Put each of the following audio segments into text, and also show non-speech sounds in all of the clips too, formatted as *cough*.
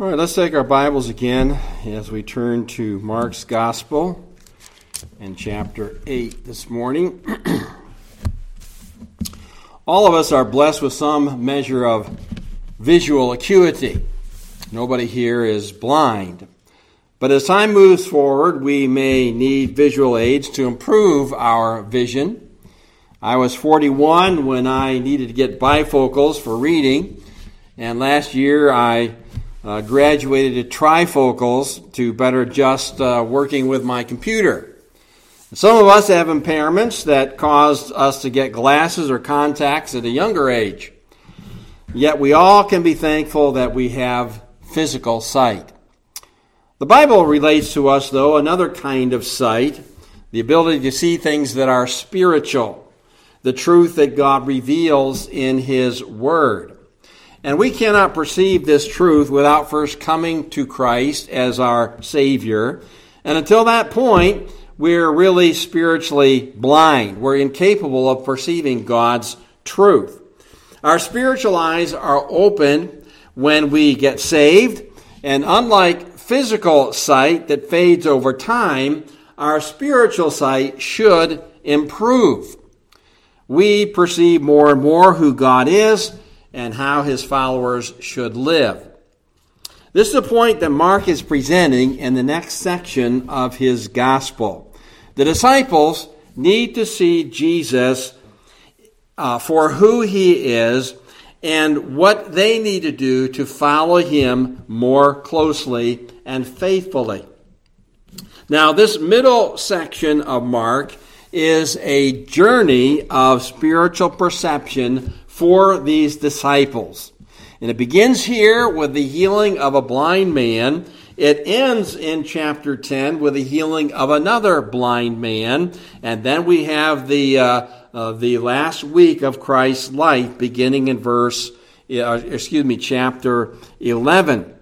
All right, let's take our Bibles again as we turn to Mark's Gospel in chapter 8 this morning. *clears throat* All of us are blessed with some measure of visual acuity. Nobody here is blind. But as time moves forward, we may need visual aids to improve our vision. I was 41 when I needed to get bifocals for reading, and last year I uh, graduated to trifocals to better adjust uh, working with my computer. Some of us have impairments that caused us to get glasses or contacts at a younger age. Yet we all can be thankful that we have physical sight. The Bible relates to us, though, another kind of sight the ability to see things that are spiritual, the truth that God reveals in His Word. And we cannot perceive this truth without first coming to Christ as our Savior. And until that point, we're really spiritually blind. We're incapable of perceiving God's truth. Our spiritual eyes are open when we get saved, and unlike physical sight that fades over time, our spiritual sight should improve. We perceive more and more who God is and how his followers should live. This is a point that Mark is presenting in the next section of his gospel. The disciples need to see Jesus uh, for who he is and what they need to do to follow him more closely and faithfully. Now, this middle section of Mark is a journey of spiritual perception for these disciples. And it begins here with the healing of a blind man. It ends in chapter 10 with the healing of another blind man. And then we have the, uh, uh, the last week of Christ's life beginning in verse, uh, excuse me, chapter 11.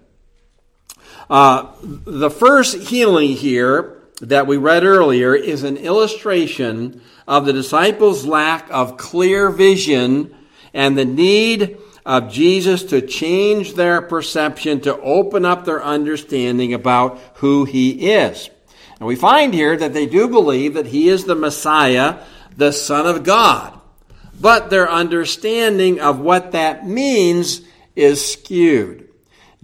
Uh, the first healing here that we read earlier is an illustration of the disciples' lack of clear vision and the need of Jesus to change their perception, to open up their understanding about who he is. And we find here that they do believe that he is the Messiah, the Son of God. But their understanding of what that means is skewed.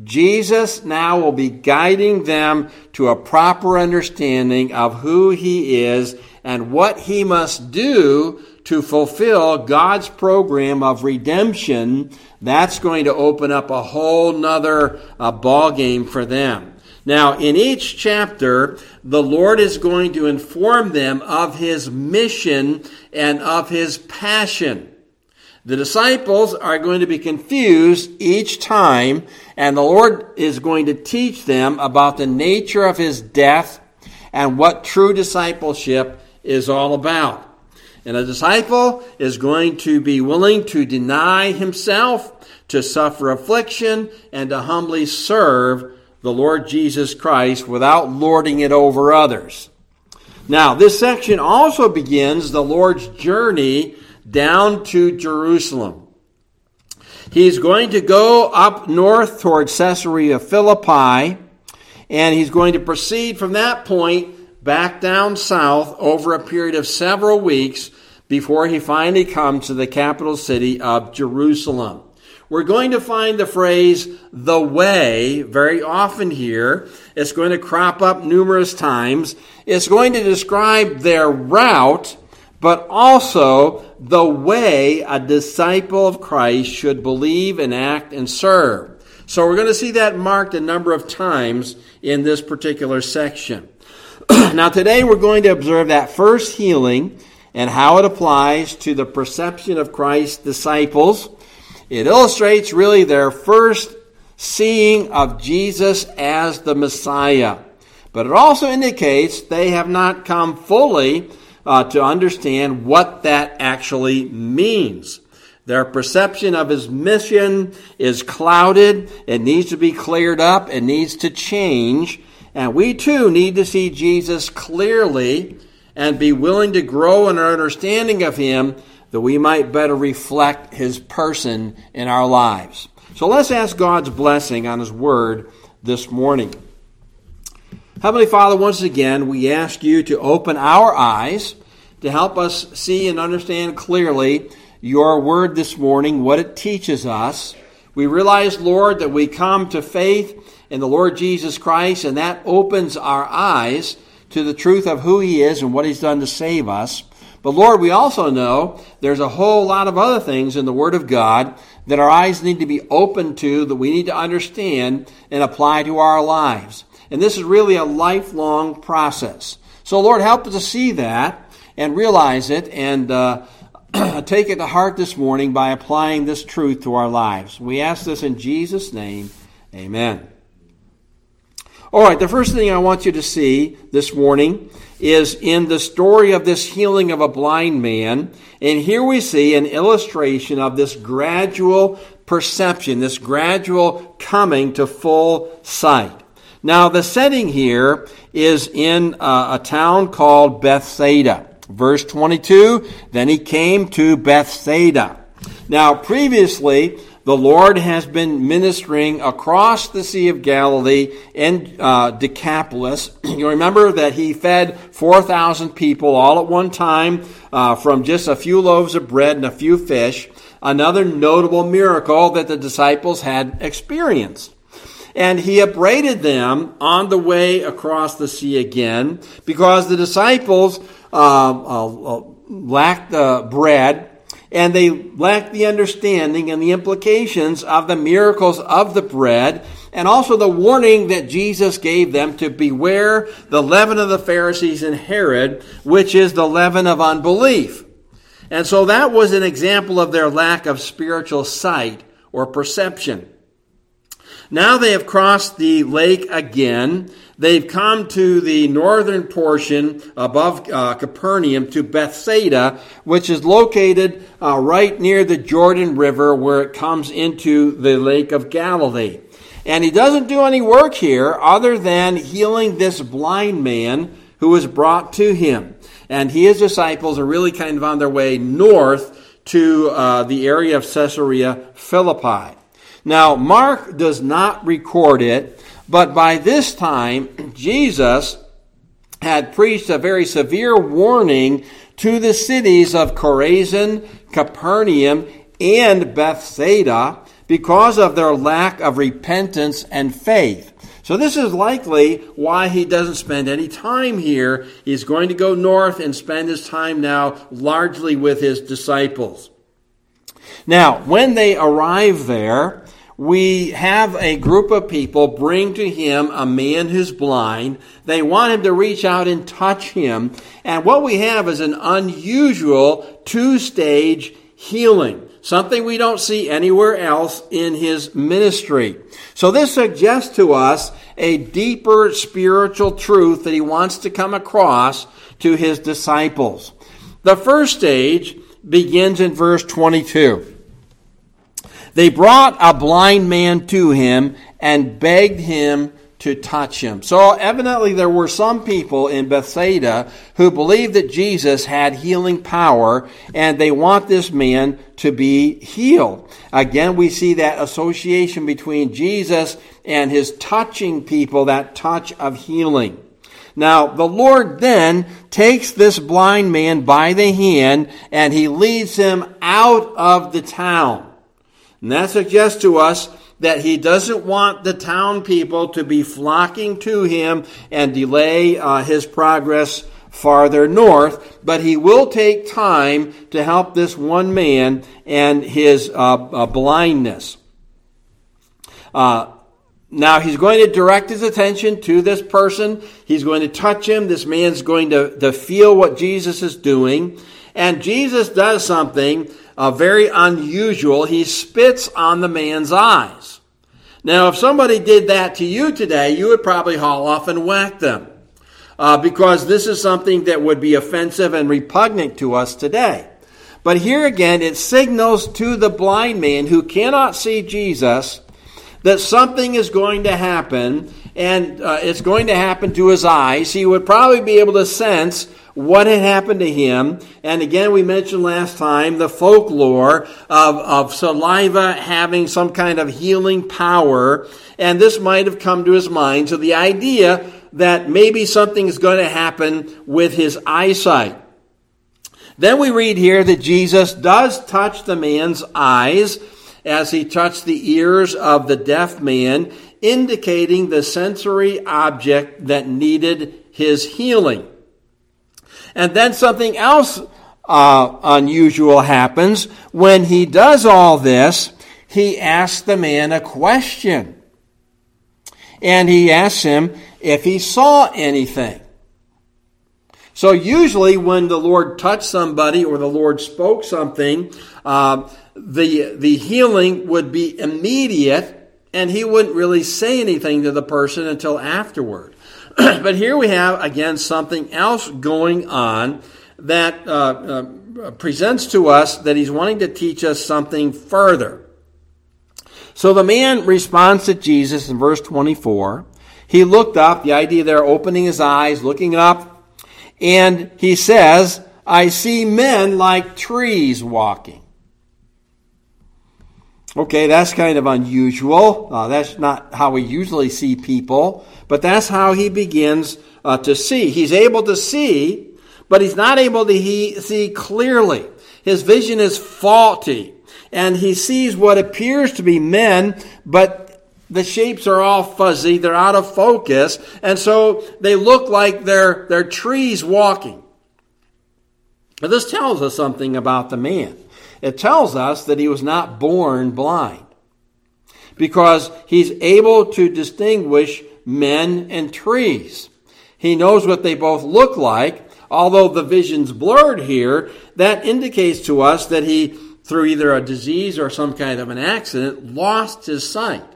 Jesus now will be guiding them to a proper understanding of who he is and what he must do to fulfill God's program of redemption, that's going to open up a whole nother uh, ball game for them. Now, in each chapter, the Lord is going to inform them of his mission and of his passion. The disciples are going to be confused each time, and the Lord is going to teach them about the nature of his death and what true discipleship is all about. And a disciple is going to be willing to deny himself, to suffer affliction, and to humbly serve the Lord Jesus Christ without lording it over others. Now, this section also begins the Lord's journey down to Jerusalem. He's going to go up north toward Caesarea Philippi, and he's going to proceed from that point back down south over a period of several weeks before he finally comes to the capital city of Jerusalem. We're going to find the phrase the way very often here. It's going to crop up numerous times. It's going to describe their route, but also the way a disciple of Christ should believe and act and serve. So we're going to see that marked a number of times in this particular section. *clears throat* now, today we're going to observe that first healing and how it applies to the perception of Christ's disciples. It illustrates really their first seeing of Jesus as the Messiah. But it also indicates they have not come fully uh, to understand what that actually means. Their perception of his mission is clouded. It needs to be cleared up. It needs to change. And we too need to see Jesus clearly and be willing to grow in our understanding of Him that we might better reflect His person in our lives. So let's ask God's blessing on His Word this morning. Heavenly Father, once again, we ask you to open our eyes to help us see and understand clearly your word this morning, what it teaches us. We realize, Lord, that we come to faith in the Lord Jesus Christ, and that opens our eyes to the truth of who He is and what He's done to save us. But Lord, we also know there's a whole lot of other things in the Word of God that our eyes need to be open to, that we need to understand and apply to our lives. And this is really a lifelong process. So, Lord, help us to see that and realize it and uh, *clears throat* take it to heart this morning by applying this truth to our lives. We ask this in Jesus' name. Amen. All right, the first thing I want you to see this morning is in the story of this healing of a blind man. And here we see an illustration of this gradual perception, this gradual coming to full sight. Now, the setting here is in a, a town called Bethsaida. Verse 22 Then he came to Bethsaida. Now, previously, the Lord has been ministering across the Sea of Galilee in uh, Decapolis. *clears throat* you remember that he fed 4,000 people all at one time uh, from just a few loaves of bread and a few fish. Another notable miracle that the disciples had experienced. And he upbraided them on the way across the sea again because the disciples uh, uh, uh lacked the bread and they lacked the understanding and the implications of the miracles of the bread and also the warning that Jesus gave them to beware the leaven of the Pharisees and Herod, which is the leaven of unbelief. And so that was an example of their lack of spiritual sight or perception. Now they have crossed the lake again. They've come to the northern portion above uh, Capernaum to Bethsaida, which is located uh, right near the Jordan River where it comes into the Lake of Galilee. And he doesn't do any work here other than healing this blind man who was brought to him. And he his disciples are really kind of on their way north to uh, the area of Caesarea Philippi. Now, Mark does not record it, but by this time, Jesus had preached a very severe warning to the cities of Chorazin, Capernaum, and Bethsaida because of their lack of repentance and faith. So, this is likely why he doesn't spend any time here. He's going to go north and spend his time now largely with his disciples. Now, when they arrive there, we have a group of people bring to him a man who's blind. They want him to reach out and touch him. And what we have is an unusual two stage healing. Something we don't see anywhere else in his ministry. So this suggests to us a deeper spiritual truth that he wants to come across to his disciples. The first stage begins in verse 22. They brought a blind man to him and begged him to touch him. So evidently there were some people in Bethsaida who believed that Jesus had healing power and they want this man to be healed. Again, we see that association between Jesus and his touching people, that touch of healing. Now, the Lord then takes this blind man by the hand and he leads him out of the town. And that suggests to us that he doesn't want the town people to be flocking to him and delay uh, his progress farther north, but he will take time to help this one man and his uh, uh, blindness. Uh, now he's going to direct his attention to this person. He's going to touch him. This man's going to, to feel what Jesus is doing. And Jesus does something uh, very unusual. He spits on the man's eyes. Now, if somebody did that to you today, you would probably haul off and whack them. Uh, because this is something that would be offensive and repugnant to us today. But here again, it signals to the blind man who cannot see Jesus that something is going to happen, and uh, it's going to happen to his eyes. He would probably be able to sense what had happened to him. And again, we mentioned last time the folklore of, of saliva having some kind of healing power. And this might have come to his mind. So the idea that maybe something is going to happen with his eyesight. Then we read here that Jesus does touch the man's eyes as he touched the ears of the deaf man, indicating the sensory object that needed his healing. And then something else uh, unusual happens. When he does all this, he asks the man a question. And he asks him if he saw anything. So usually when the Lord touched somebody or the Lord spoke something, uh, the, the healing would be immediate and he wouldn't really say anything to the person until afterward. *clears throat* but here we have, again, something else going on that uh, uh, presents to us that he's wanting to teach us something further. So the man responds to Jesus in verse 24. He looked up, the idea there, opening his eyes, looking up, and he says, I see men like trees walking. Okay, that's kind of unusual. Uh, that's not how we usually see people, but that's how he begins uh, to see. He's able to see, but he's not able to he- see clearly. His vision is faulty, and he sees what appears to be men, but the shapes are all fuzzy, they're out of focus, and so they look like they're, they're trees walking. But this tells us something about the man it tells us that he was not born blind because he's able to distinguish men and trees. He knows what they both look like. Although the vision's blurred here, that indicates to us that he, through either a disease or some kind of an accident, lost his sight.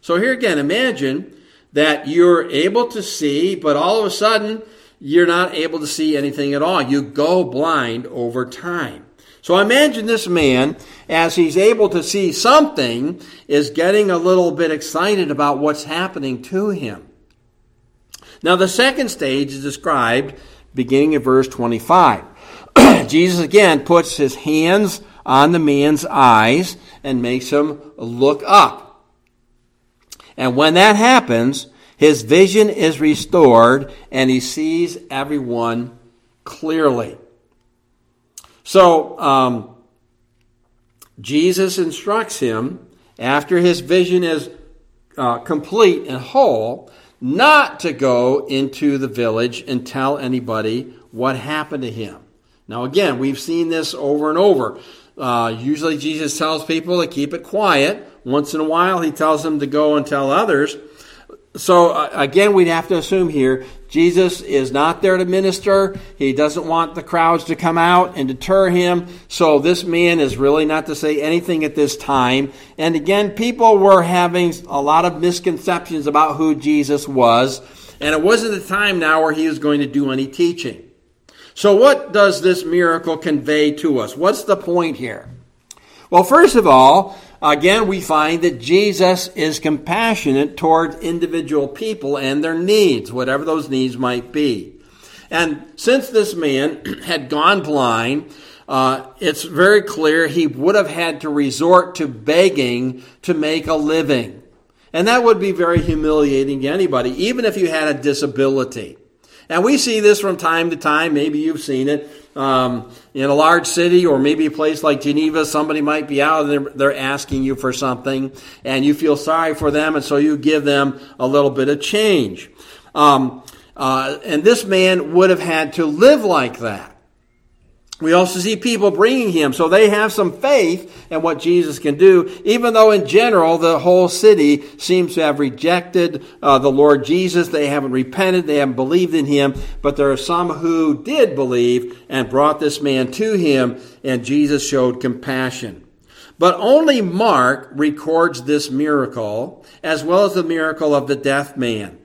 So here again, imagine that you're able to see, but all of a sudden, you're not able to see anything at all. You go blind over time. So I imagine this man, as he's able to see something, is getting a little bit excited about what's happening to him. Now, the second stage is described beginning at verse 25. *clears throat* Jesus again puts his hands on the man's eyes and makes him look up. And when that happens, his vision is restored and he sees everyone clearly. So, um, Jesus instructs him, after his vision is uh, complete and whole, not to go into the village and tell anybody what happened to him. Now, again, we've seen this over and over. Uh, usually, Jesus tells people to keep it quiet. Once in a while, he tells them to go and tell others. So, uh, again, we'd have to assume here Jesus is not there to minister. He doesn't want the crowds to come out and deter him. So, this man is really not to say anything at this time. And again, people were having a lot of misconceptions about who Jesus was. And it wasn't the time now where he was going to do any teaching. So, what does this miracle convey to us? What's the point here? Well, first of all, again, we find that Jesus is compassionate towards individual people and their needs, whatever those needs might be. And since this man *clears throat* had gone blind, uh, it's very clear he would have had to resort to begging to make a living. And that would be very humiliating to anybody, even if you had a disability. And we see this from time to time. Maybe you've seen it um, in a large city or maybe a place like Geneva. Somebody might be out and they're, they're asking you for something, and you feel sorry for them, and so you give them a little bit of change. Um, uh, and this man would have had to live like that. We also see people bringing him, so they have some faith in what Jesus can do, even though in general the whole city seems to have rejected uh, the Lord Jesus. They haven't repented, they haven't believed in him, but there are some who did believe and brought this man to him, and Jesus showed compassion. But only Mark records this miracle, as well as the miracle of the deaf man.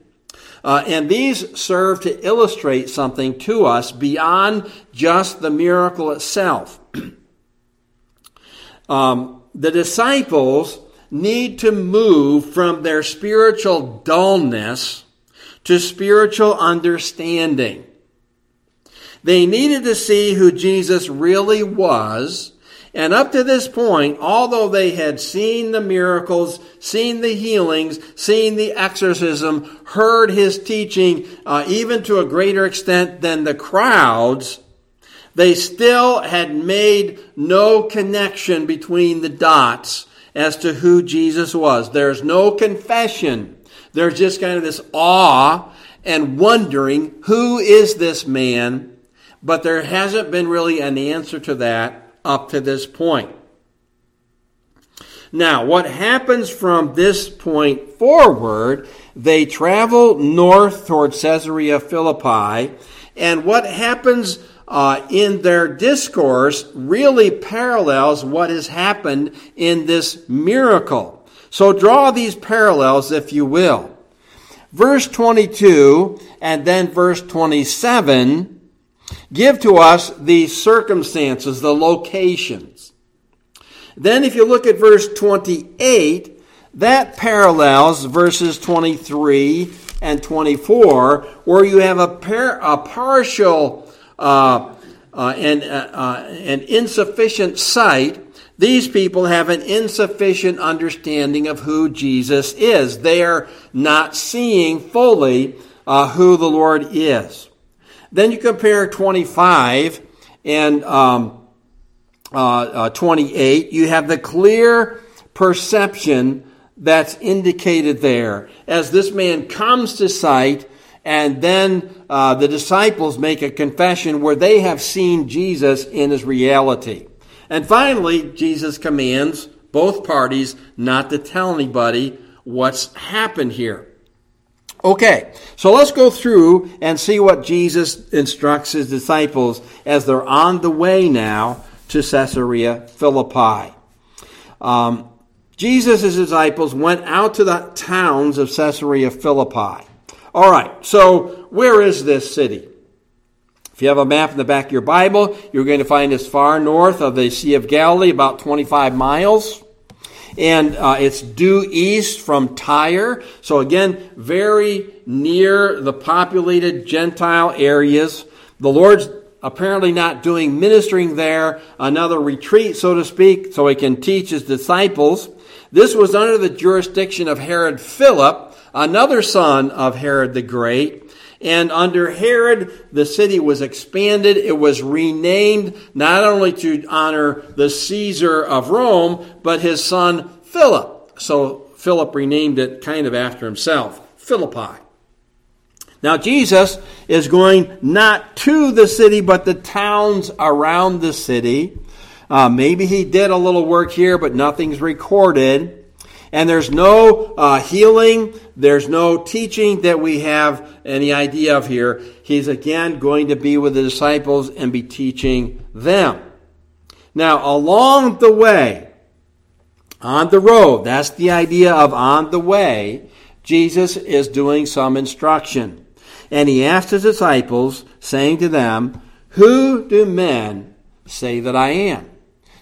Uh, and these serve to illustrate something to us beyond just the miracle itself. *clears throat* um, the disciples need to move from their spiritual dullness to spiritual understanding. They needed to see who Jesus really was. And up to this point, although they had seen the miracles, seen the healings, seen the exorcism, heard his teaching, uh, even to a greater extent than the crowds, they still had made no connection between the dots as to who Jesus was. There's no confession. There's just kind of this awe and wondering, who is this man? But there hasn't been really an answer to that up to this point. Now, what happens from this point forward, they travel north toward Caesarea Philippi, and what happens uh, in their discourse really parallels what has happened in this miracle. So draw these parallels, if you will. Verse 22 and then verse 27 give to us the circumstances, the locations. Then, if you look at verse 28, that parallels verses 23 and 24, where you have a, par- a partial uh, uh, and uh, uh, an insufficient sight. These people have an insufficient understanding of who Jesus is. They are not seeing fully uh, who the Lord is. Then you compare 25 and um, uh, uh, 28. You have the clear perception that's indicated there. As this man comes to sight, and then uh, the disciples make a confession where they have seen Jesus in his reality. And finally, Jesus commands both parties not to tell anybody what's happened here. Okay, so let's go through and see what Jesus instructs his disciples as they're on the way now to Caesarea Philippi. Um, Jesus' disciples went out to the towns of Caesarea Philippi. All right, so where is this city? If you have a map in the back of your Bible, you're going to find it's far north of the Sea of Galilee, about 25 miles and uh, it's due east from Tyre. So again, very near the populated Gentile areas. The Lord's apparently not doing ministering there, another retreat, so to speak, so he can teach his disciples. This was under the jurisdiction of Herod Philip, another son of Herod the Great. And under Herod, the city was expanded. It was renamed not only to honor the Caesar of Rome, but his son Philip. So Philip renamed it kind of after himself Philippi. Now, Jesus is going not to the city, but the towns around the city. Uh, maybe he did a little work here, but nothing's recorded. And there's no uh, healing, there's no teaching that we have any idea of here. He's again going to be with the disciples and be teaching them. Now, along the way, on the road, that's the idea of on the way, Jesus is doing some instruction. And he asked his disciples, saying to them, Who do men say that I am?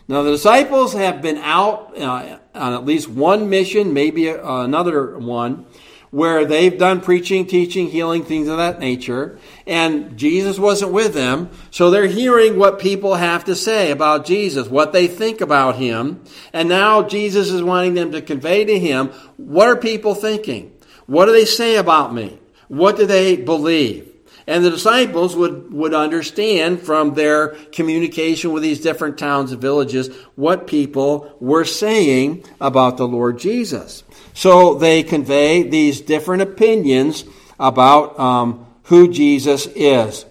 Now, the disciples have been out uh, on at least one mission, maybe uh, another one, where they've done preaching, teaching, healing, things of that nature, and Jesus wasn't with them, so they're hearing what people have to say about Jesus, what they think about him, and now Jesus is wanting them to convey to him, what are people thinking? What do they say about me? What do they believe? And the disciples would, would understand from their communication with these different towns and villages what people were saying about the Lord Jesus. So they convey these different opinions about um, who Jesus is.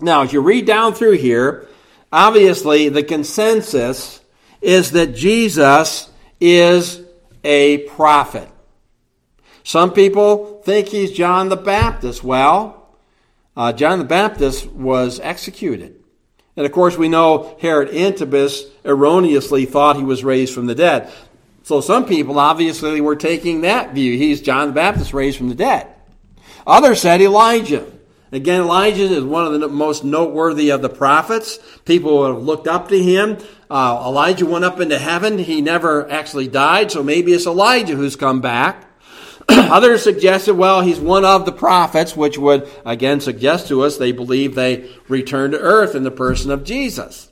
Now, if you read down through here, obviously the consensus is that Jesus is a prophet. Some people think he's John the Baptist. Well, uh, John the Baptist was executed. And of course, we know Herod Antipas erroneously thought he was raised from the dead. So some people obviously were taking that view. He's John the Baptist raised from the dead. Others said Elijah. Again, Elijah is one of the most noteworthy of the prophets. People have looked up to him. Uh, Elijah went up into heaven. He never actually died, so maybe it's Elijah who's come back. *clears throat* Others suggested, well, he's one of the prophets, which would again suggest to us they believe they returned to earth in the person of Jesus.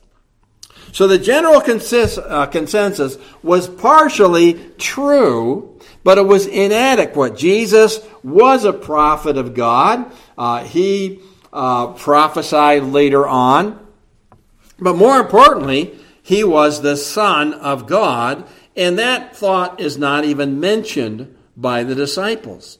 So the general consist, uh, consensus was partially true, but it was inadequate. Jesus was a prophet of God. Uh, he uh, prophesied later on. But more importantly, he was the Son of God, and that thought is not even mentioned by the disciples.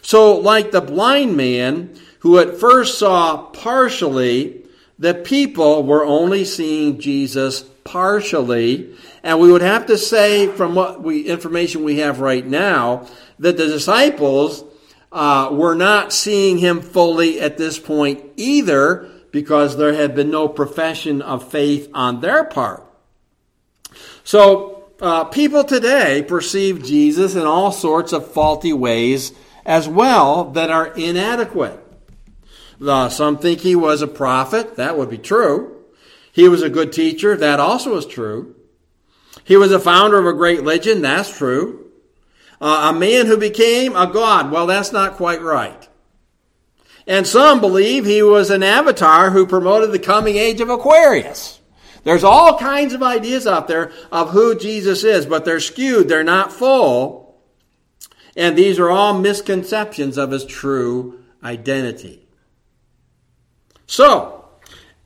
So, like the blind man who at first saw partially, the people were only seeing Jesus partially. And we would have to say, from what we, information we have right now, that the disciples uh, were not seeing him fully at this point either, because there had been no profession of faith on their part. So uh, people today perceive Jesus in all sorts of faulty ways as well that are inadequate. Uh, some think he was a prophet. That would be true. He was a good teacher. That also is true. He was a founder of a great legend. That's true. Uh, a man who became a god. Well, that's not quite right. And some believe he was an avatar who promoted the coming age of Aquarius. There's all kinds of ideas out there of who Jesus is, but they're skewed, they're not full. And these are all misconceptions of his true identity. So,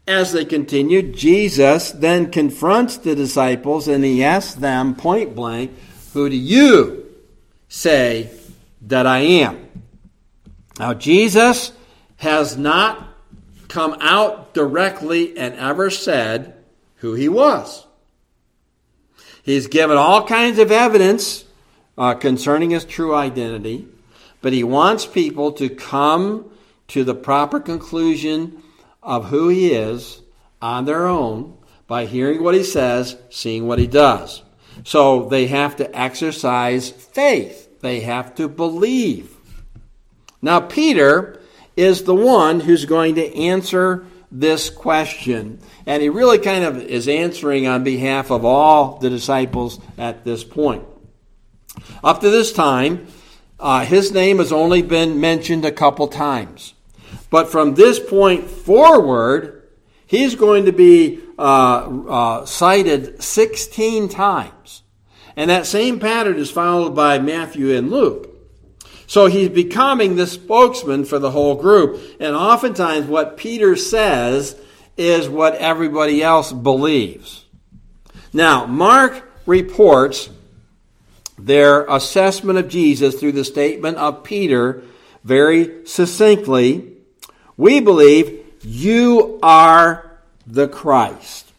as they continued, Jesus then confronts the disciples and he asks them point blank, Who do you say that I am? Now, Jesus has not come out directly and ever said, who he was. He's given all kinds of evidence uh, concerning his true identity, but he wants people to come to the proper conclusion of who he is on their own by hearing what he says, seeing what he does. So they have to exercise faith. They have to believe. Now, Peter is the one who's going to answer this question. And he really kind of is answering on behalf of all the disciples at this point. Up to this time, uh, his name has only been mentioned a couple times. But from this point forward, he's going to be uh, uh, cited 16 times. And that same pattern is followed by Matthew and Luke. So he's becoming the spokesman for the whole group. And oftentimes, what Peter says is what everybody else believes. Now, Mark reports their assessment of Jesus through the statement of Peter very succinctly. We believe you are the Christ.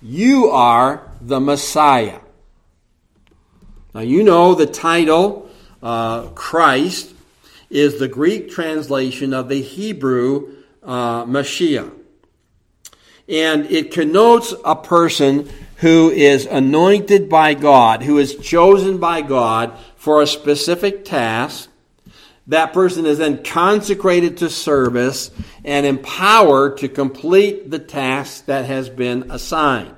You are the Messiah. Now, you know the title uh, Christ is the Greek translation of the Hebrew uh, Mashiach. And it connotes a person who is anointed by God, who is chosen by God for a specific task. That person is then consecrated to service and empowered to complete the task that has been assigned.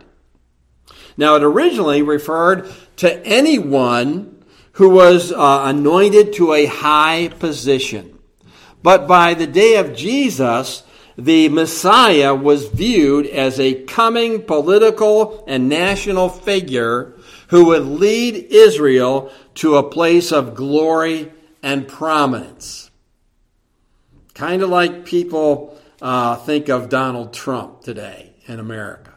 Now, it originally referred to anyone who was uh, anointed to a high position. But by the day of Jesus, the Messiah was viewed as a coming political and national figure who would lead Israel to a place of glory and prominence. Kind of like people uh, think of Donald Trump today in America.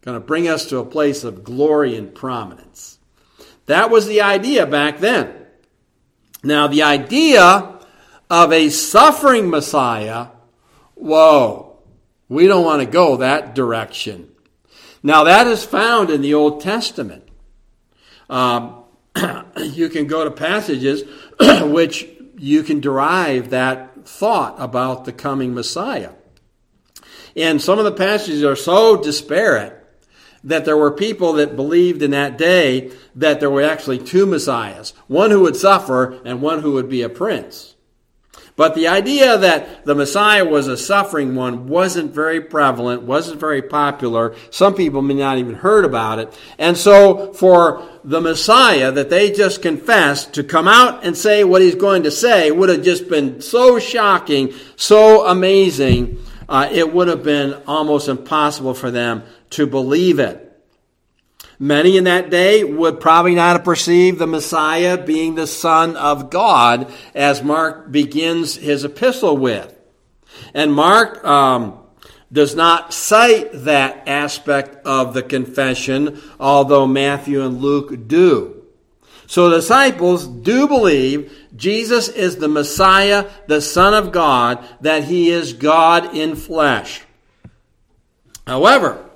Going to bring us to a place of glory and prominence. That was the idea back then. Now, the idea of a suffering Messiah, whoa, we don't want to go that direction. Now, that is found in the Old Testament. Um, *clears throat* you can go to passages *clears throat* which you can derive that thought about the coming Messiah. And some of the passages are so disparate that there were people that believed in that day that there were actually two messiahs one who would suffer and one who would be a prince. But the idea that the Messiah was a suffering one wasn't very prevalent, wasn't very popular. Some people may not even heard about it. And so for the Messiah that they just confessed to come out and say what he's going to say would have just been so shocking, so amazing, uh, it would have been almost impossible for them to believe it. Many in that day would probably not have perceived the Messiah being the Son of God, as Mark begins his epistle with. And Mark um, does not cite that aspect of the confession, although Matthew and Luke do. So the disciples do believe Jesus is the Messiah, the Son of God, that he is God in flesh. However,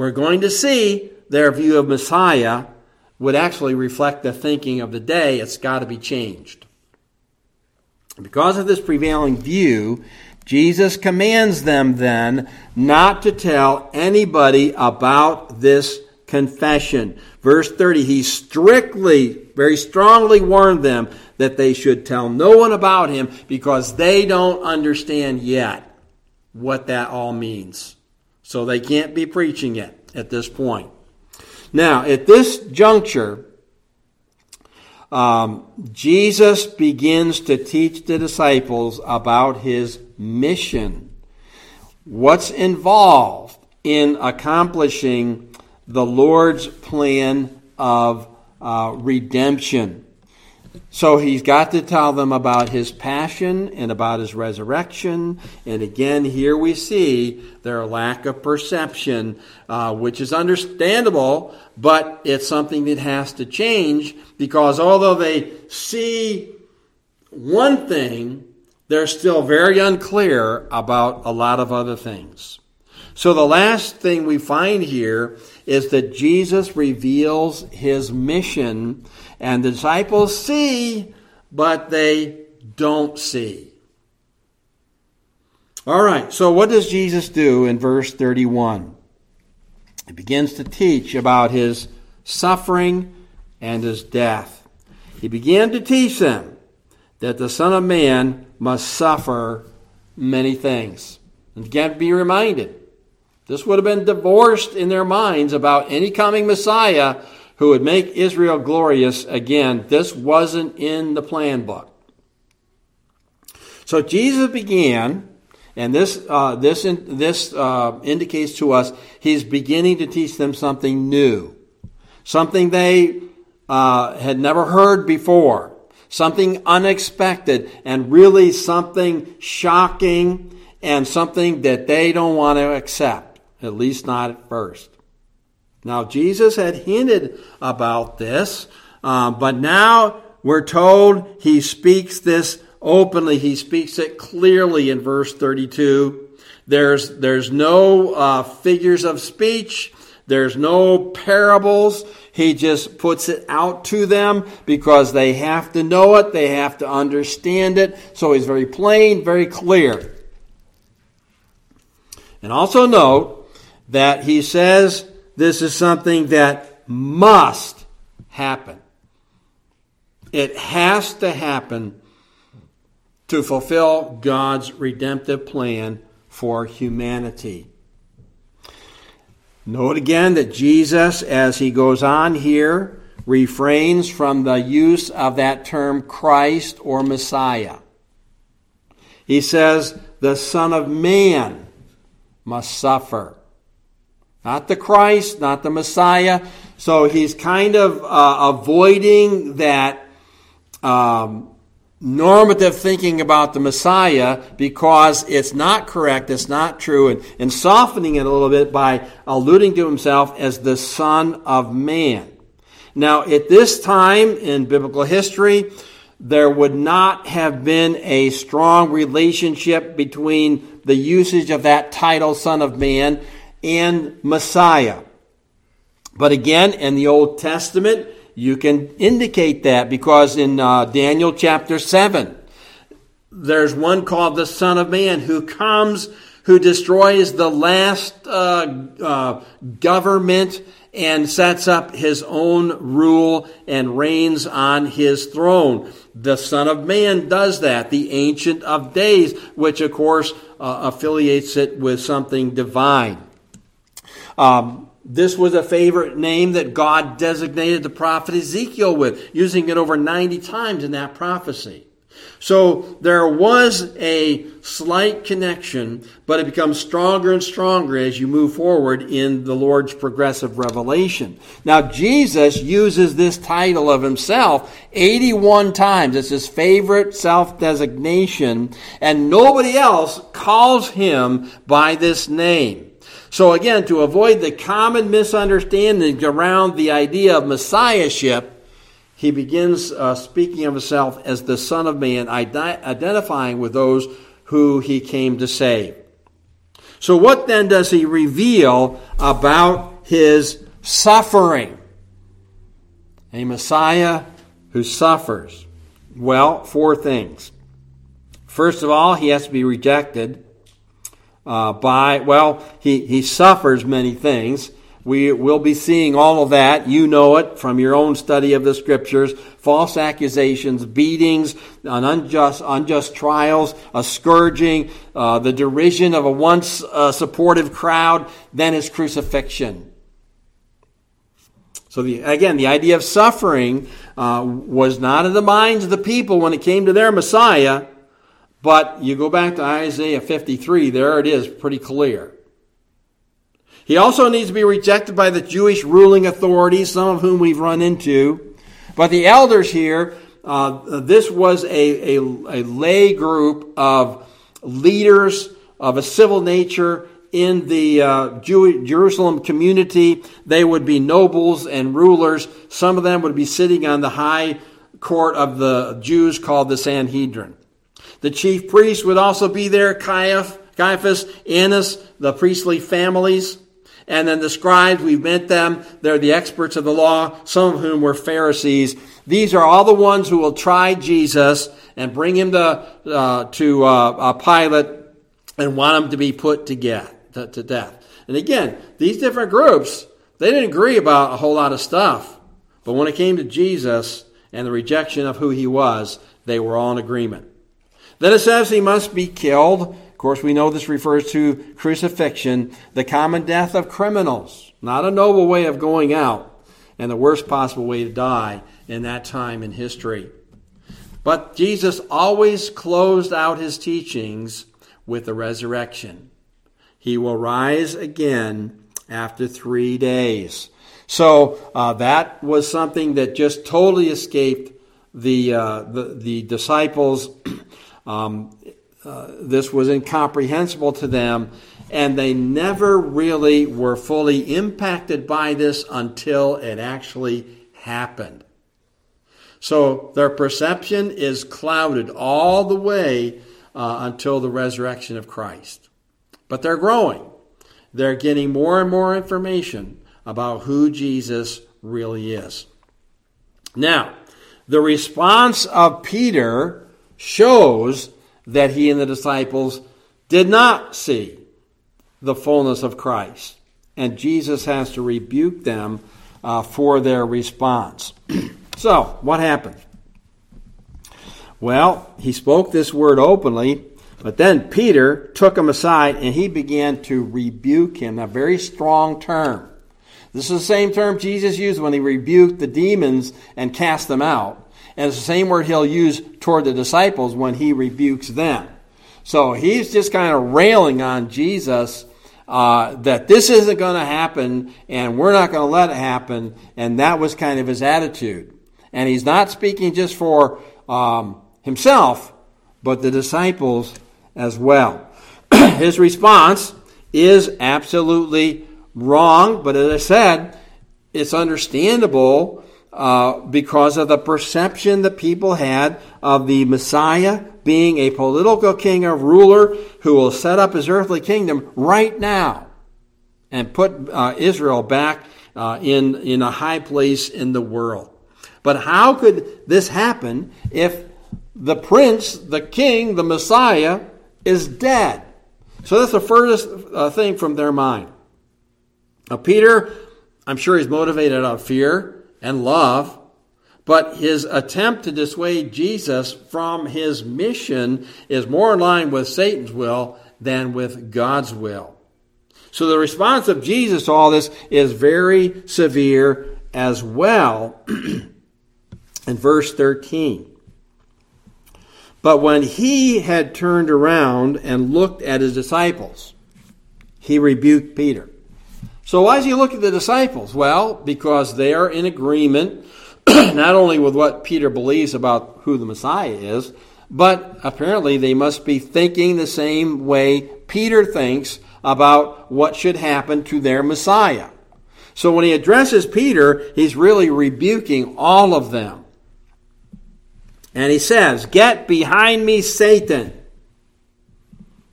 we're going to see their view of Messiah would actually reflect the thinking of the day. It's got to be changed. Because of this prevailing view, Jesus commands them then not to tell anybody about this confession. Verse 30, he strictly, very strongly warned them that they should tell no one about him because they don't understand yet what that all means. So they can't be preaching it at this point. Now, at this juncture, um, Jesus begins to teach the disciples about his mission. What's involved in accomplishing the Lord's plan of uh, redemption? So he's got to tell them about his passion and about his resurrection. And again, here we see their lack of perception, uh, which is understandable, but it's something that has to change because although they see one thing, they're still very unclear about a lot of other things. So the last thing we find here is that Jesus reveals his mission and the disciples see, but they don't see. All right, so what does Jesus do in verse 31? He begins to teach about his suffering and his death. He began to teach them that the Son of Man must suffer many things. And again, be reminded, this would have been divorced in their minds about any coming Messiah who would make Israel glorious again. This wasn't in the plan book. So Jesus began, and this uh, this this uh, indicates to us he's beginning to teach them something new, something they uh, had never heard before, something unexpected, and really something shocking and something that they don't want to accept, at least not at first. Now, Jesus had hinted about this, uh, but now we're told he speaks this openly. He speaks it clearly in verse 32. There's, there's no uh, figures of speech. There's no parables. He just puts it out to them because they have to know it. They have to understand it. So he's very plain, very clear. And also note that he says this is something that must happen. It has to happen to fulfill God's redemptive plan for humanity. Note again that Jesus, as he goes on here, refrains from the use of that term Christ or Messiah. He says, the Son of Man must suffer. Not the Christ, not the Messiah. So he's kind of uh, avoiding that um, normative thinking about the Messiah because it's not correct, it's not true, and, and softening it a little bit by alluding to himself as the Son of Man. Now, at this time in biblical history, there would not have been a strong relationship between the usage of that title, Son of Man, and Messiah. But again, in the Old Testament, you can indicate that because in uh, Daniel chapter 7, there's one called the Son of Man who comes who destroys the last uh, uh, government and sets up his own rule and reigns on his throne. The Son of Man does that, the Ancient of Days, which of course uh, affiliates it with something divine. Um, this was a favorite name that God designated the prophet Ezekiel with, using it over 90 times in that prophecy. So there was a slight connection, but it becomes stronger and stronger as you move forward in the Lord's progressive revelation. Now, Jesus uses this title of himself 81 times. It's his favorite self designation, and nobody else calls him by this name. So again, to avoid the common misunderstanding around the idea of messiahship, he begins uh, speaking of himself as the Son of Man, identifying with those who he came to save. So, what then does he reveal about his suffering? A Messiah who suffers. Well, four things. First of all, he has to be rejected uh, by, well, he, he suffers many things. We will be seeing all of that. You know it from your own study of the scriptures. False accusations, beatings, an unjust, unjust trials, a scourging, uh, the derision of a once uh, supportive crowd, then his crucifixion. So the, again, the idea of suffering uh, was not in the minds of the people when it came to their Messiah, but you go back to Isaiah 53, there it is, pretty clear. He also needs to be rejected by the Jewish ruling authorities, some of whom we've run into. But the elders here, uh, this was a, a, a lay group of leaders of a civil nature in the uh, Jew- Jerusalem community. They would be nobles and rulers. Some of them would be sitting on the high court of the Jews called the Sanhedrin. The chief priest would also be there, Caiaphas, Annas, the priestly families. And then the scribes, we've met them. They're the experts of the law, some of whom were Pharisees. These are all the ones who will try Jesus and bring him to, uh, to uh, Pilate and want him to be put to, get, to, to death. And again, these different groups, they didn't agree about a whole lot of stuff. But when it came to Jesus and the rejection of who he was, they were all in agreement. Then it says he must be killed Of course, we know this refers to crucifixion, the common death of criminals. Not a noble way of going out, and the worst possible way to die in that time in history. But Jesus always closed out his teachings with the resurrection. He will rise again after three days. So uh, that was something that just totally escaped the uh, the, the, disciples. Um, uh, this was incomprehensible to them, and they never really were fully impacted by this until it actually happened. So their perception is clouded all the way uh, until the resurrection of Christ. But they're growing. They're getting more and more information about who Jesus really is. Now, the response of Peter shows that he and the disciples did not see the fullness of Christ. And Jesus has to rebuke them uh, for their response. *clears throat* so, what happened? Well, he spoke this word openly, but then Peter took him aside and he began to rebuke him, a very strong term. This is the same term Jesus used when he rebuked the demons and cast them out. And it's the same word he'll use toward the disciples when he rebukes them. So he's just kind of railing on Jesus uh, that this isn't going to happen and we're not going to let it happen. And that was kind of his attitude. And he's not speaking just for um, himself, but the disciples as well. *clears throat* his response is absolutely wrong, but as I said, it's understandable uh, because of the perception that people had of the Messiah being a political king or ruler who will set up his earthly kingdom right now and put uh, Israel back uh, in, in a high place in the world. But how could this happen if the prince, the king, the Messiah is dead? So that's the furthest uh, thing from their mind. Now, Peter, I'm sure he's motivated out of fear and love, but his attempt to dissuade Jesus from his mission is more in line with Satan's will than with God's will. So the response of Jesus to all this is very severe as well. *clears throat* in verse 13. But when he had turned around and looked at his disciples, he rebuked Peter. So why does he look at the disciples? Well, because they are in agreement *clears throat* not only with what Peter believes about who the Messiah is, but apparently they must be thinking the same way Peter thinks about what should happen to their Messiah. So when he addresses Peter, he's really rebuking all of them. And he says, Get behind me, Satan,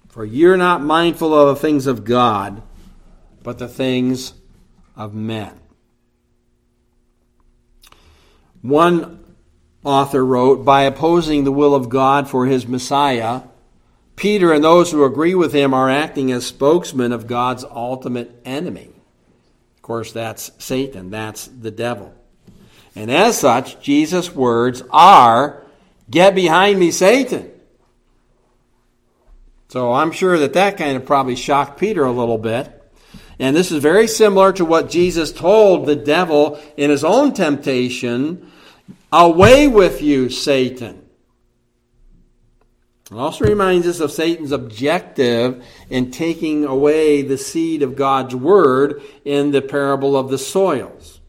for you're not mindful of the things of God, but the things of men. One author wrote, By opposing the will of God for his Messiah, Peter and those who agree with him are acting as spokesmen of God's ultimate enemy. Of course, that's Satan, that's the devil. And as such, Jesus' words are Get behind me, Satan. So I'm sure that that kind of probably shocked Peter a little bit. And this is very similar to what Jesus told the devil in his own temptation Away with you, Satan. It also reminds us of Satan's objective in taking away the seed of God's word in the parable of the soils.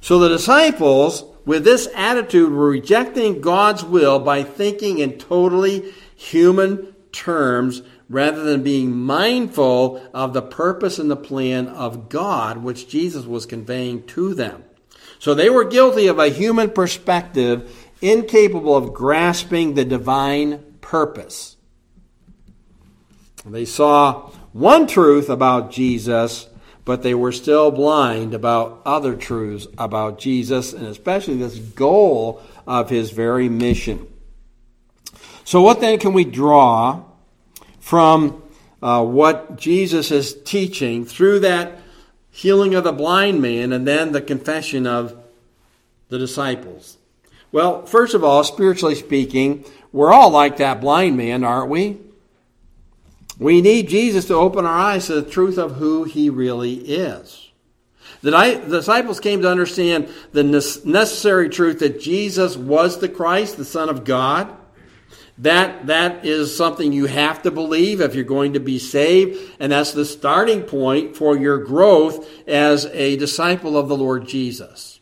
So the disciples with this attitude, we're rejecting God's will by thinking in totally human terms rather than being mindful of the purpose and the plan of God, which Jesus was conveying to them. So they were guilty of a human perspective, incapable of grasping the divine purpose. They saw one truth about Jesus but they were still blind about other truths about Jesus and especially this goal of his very mission. So, what then can we draw from uh, what Jesus is teaching through that healing of the blind man and then the confession of the disciples? Well, first of all, spiritually speaking, we're all like that blind man, aren't we? We need Jesus to open our eyes to the truth of who he really is. The disciples came to understand the necessary truth that Jesus was the Christ, the Son of God. That, that is something you have to believe if you're going to be saved, and that's the starting point for your growth as a disciple of the Lord Jesus.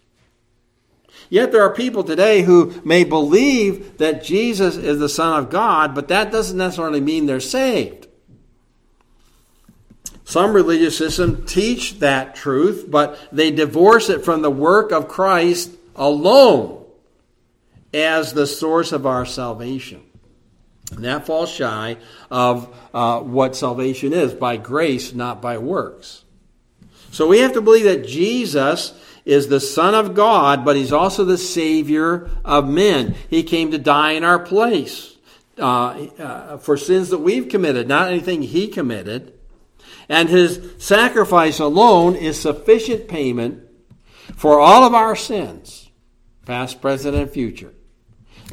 Yet there are people today who may believe that Jesus is the Son of God, but that doesn't necessarily mean they're saved. Some religious systems teach that truth, but they divorce it from the work of Christ alone as the source of our salvation. And that falls shy of uh, what salvation is by grace, not by works. So we have to believe that Jesus is the Son of God, but He's also the Savior of men. He came to die in our place uh, uh, for sins that we've committed, not anything He committed. And his sacrifice alone is sufficient payment for all of our sins, past, present, and future.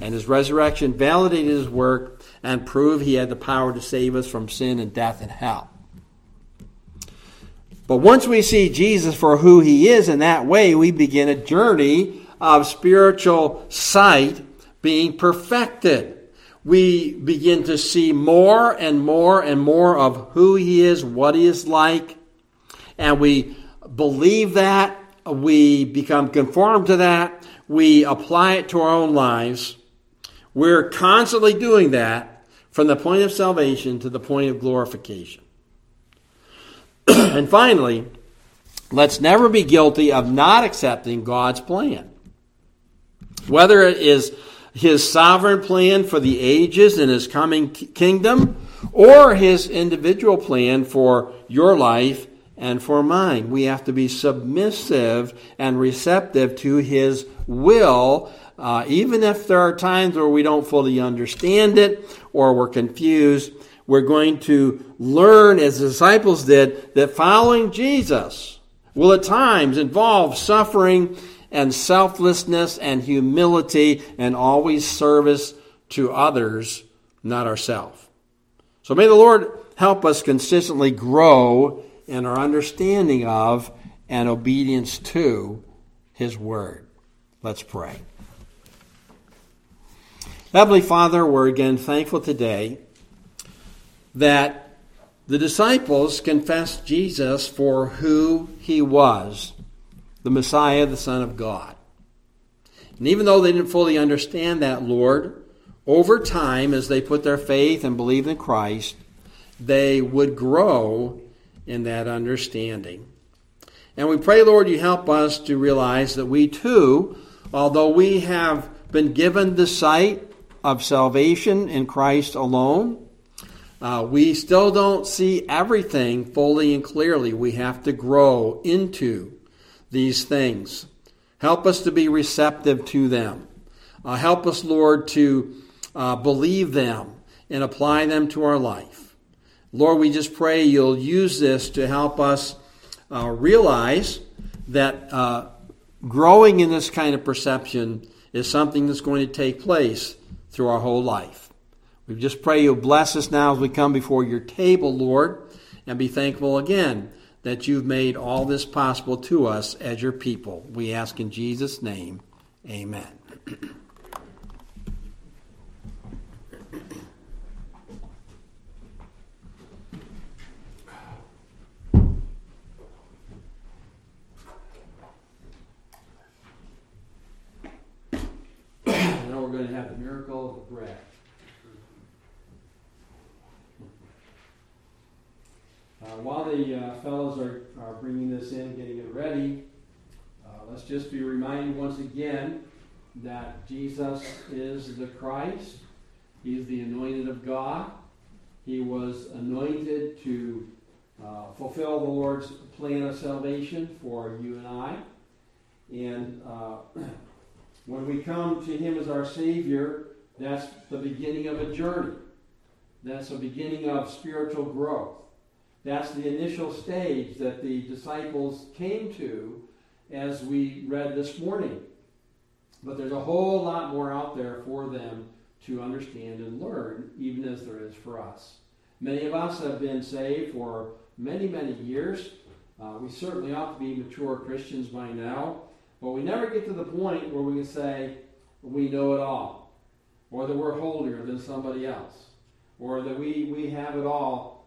And his resurrection validated his work and prove he had the power to save us from sin and death and hell. But once we see Jesus for who he is in that way, we begin a journey of spiritual sight being perfected we begin to see more and more and more of who He is, what He is like, and we believe that, we become conformed to that, we apply it to our own lives. We're constantly doing that from the point of salvation to the point of glorification. *clears throat* and finally, let's never be guilty of not accepting God's plan. Whether it is his sovereign plan for the ages in his coming kingdom or his individual plan for your life and for mine. We have to be submissive and receptive to his will, uh, even if there are times where we don't fully understand it or we're confused. we're going to learn, as the disciples did, that following Jesus will at times involve suffering and selflessness and humility and always service to others, not ourselves. So may the Lord help us consistently grow in our understanding of and obedience to His Word. Let's pray. Heavenly Father, we're again thankful today that the disciples confessed Jesus for who he was the Messiah, the Son of God. And even though they didn't fully understand that, Lord, over time, as they put their faith and believed in Christ, they would grow in that understanding. And we pray, Lord, you help us to realize that we too, although we have been given the sight of salvation in Christ alone. Uh, we still don't see everything fully and clearly. We have to grow into these things. Help us to be receptive to them. Uh, help us, Lord, to uh, believe them and apply them to our life. Lord, we just pray you'll use this to help us uh, realize that uh, growing in this kind of perception is something that's going to take place through our whole life. We just pray you'll bless us now as we come before your table, Lord, and be thankful again that you've made all this possible to us as your people. We ask in Jesus' name, amen. *clears throat* we're going to have the bread. Uh, while the uh, fellows are, are bringing this in, getting it ready, uh, let's just be reminded once again that Jesus is the Christ. He's the anointed of God. He was anointed to uh, fulfill the Lord's plan of salvation for you and I. And uh, *clears throat* When we come to Him as our Savior, that's the beginning of a journey. That's the beginning of spiritual growth. That's the initial stage that the disciples came to as we read this morning. But there's a whole lot more out there for them to understand and learn, even as there is for us. Many of us have been saved for many, many years. Uh, we certainly ought to be mature Christians by now. But we never get to the point where we can say we know it all, or that we're holier than somebody else, or that we, we have it all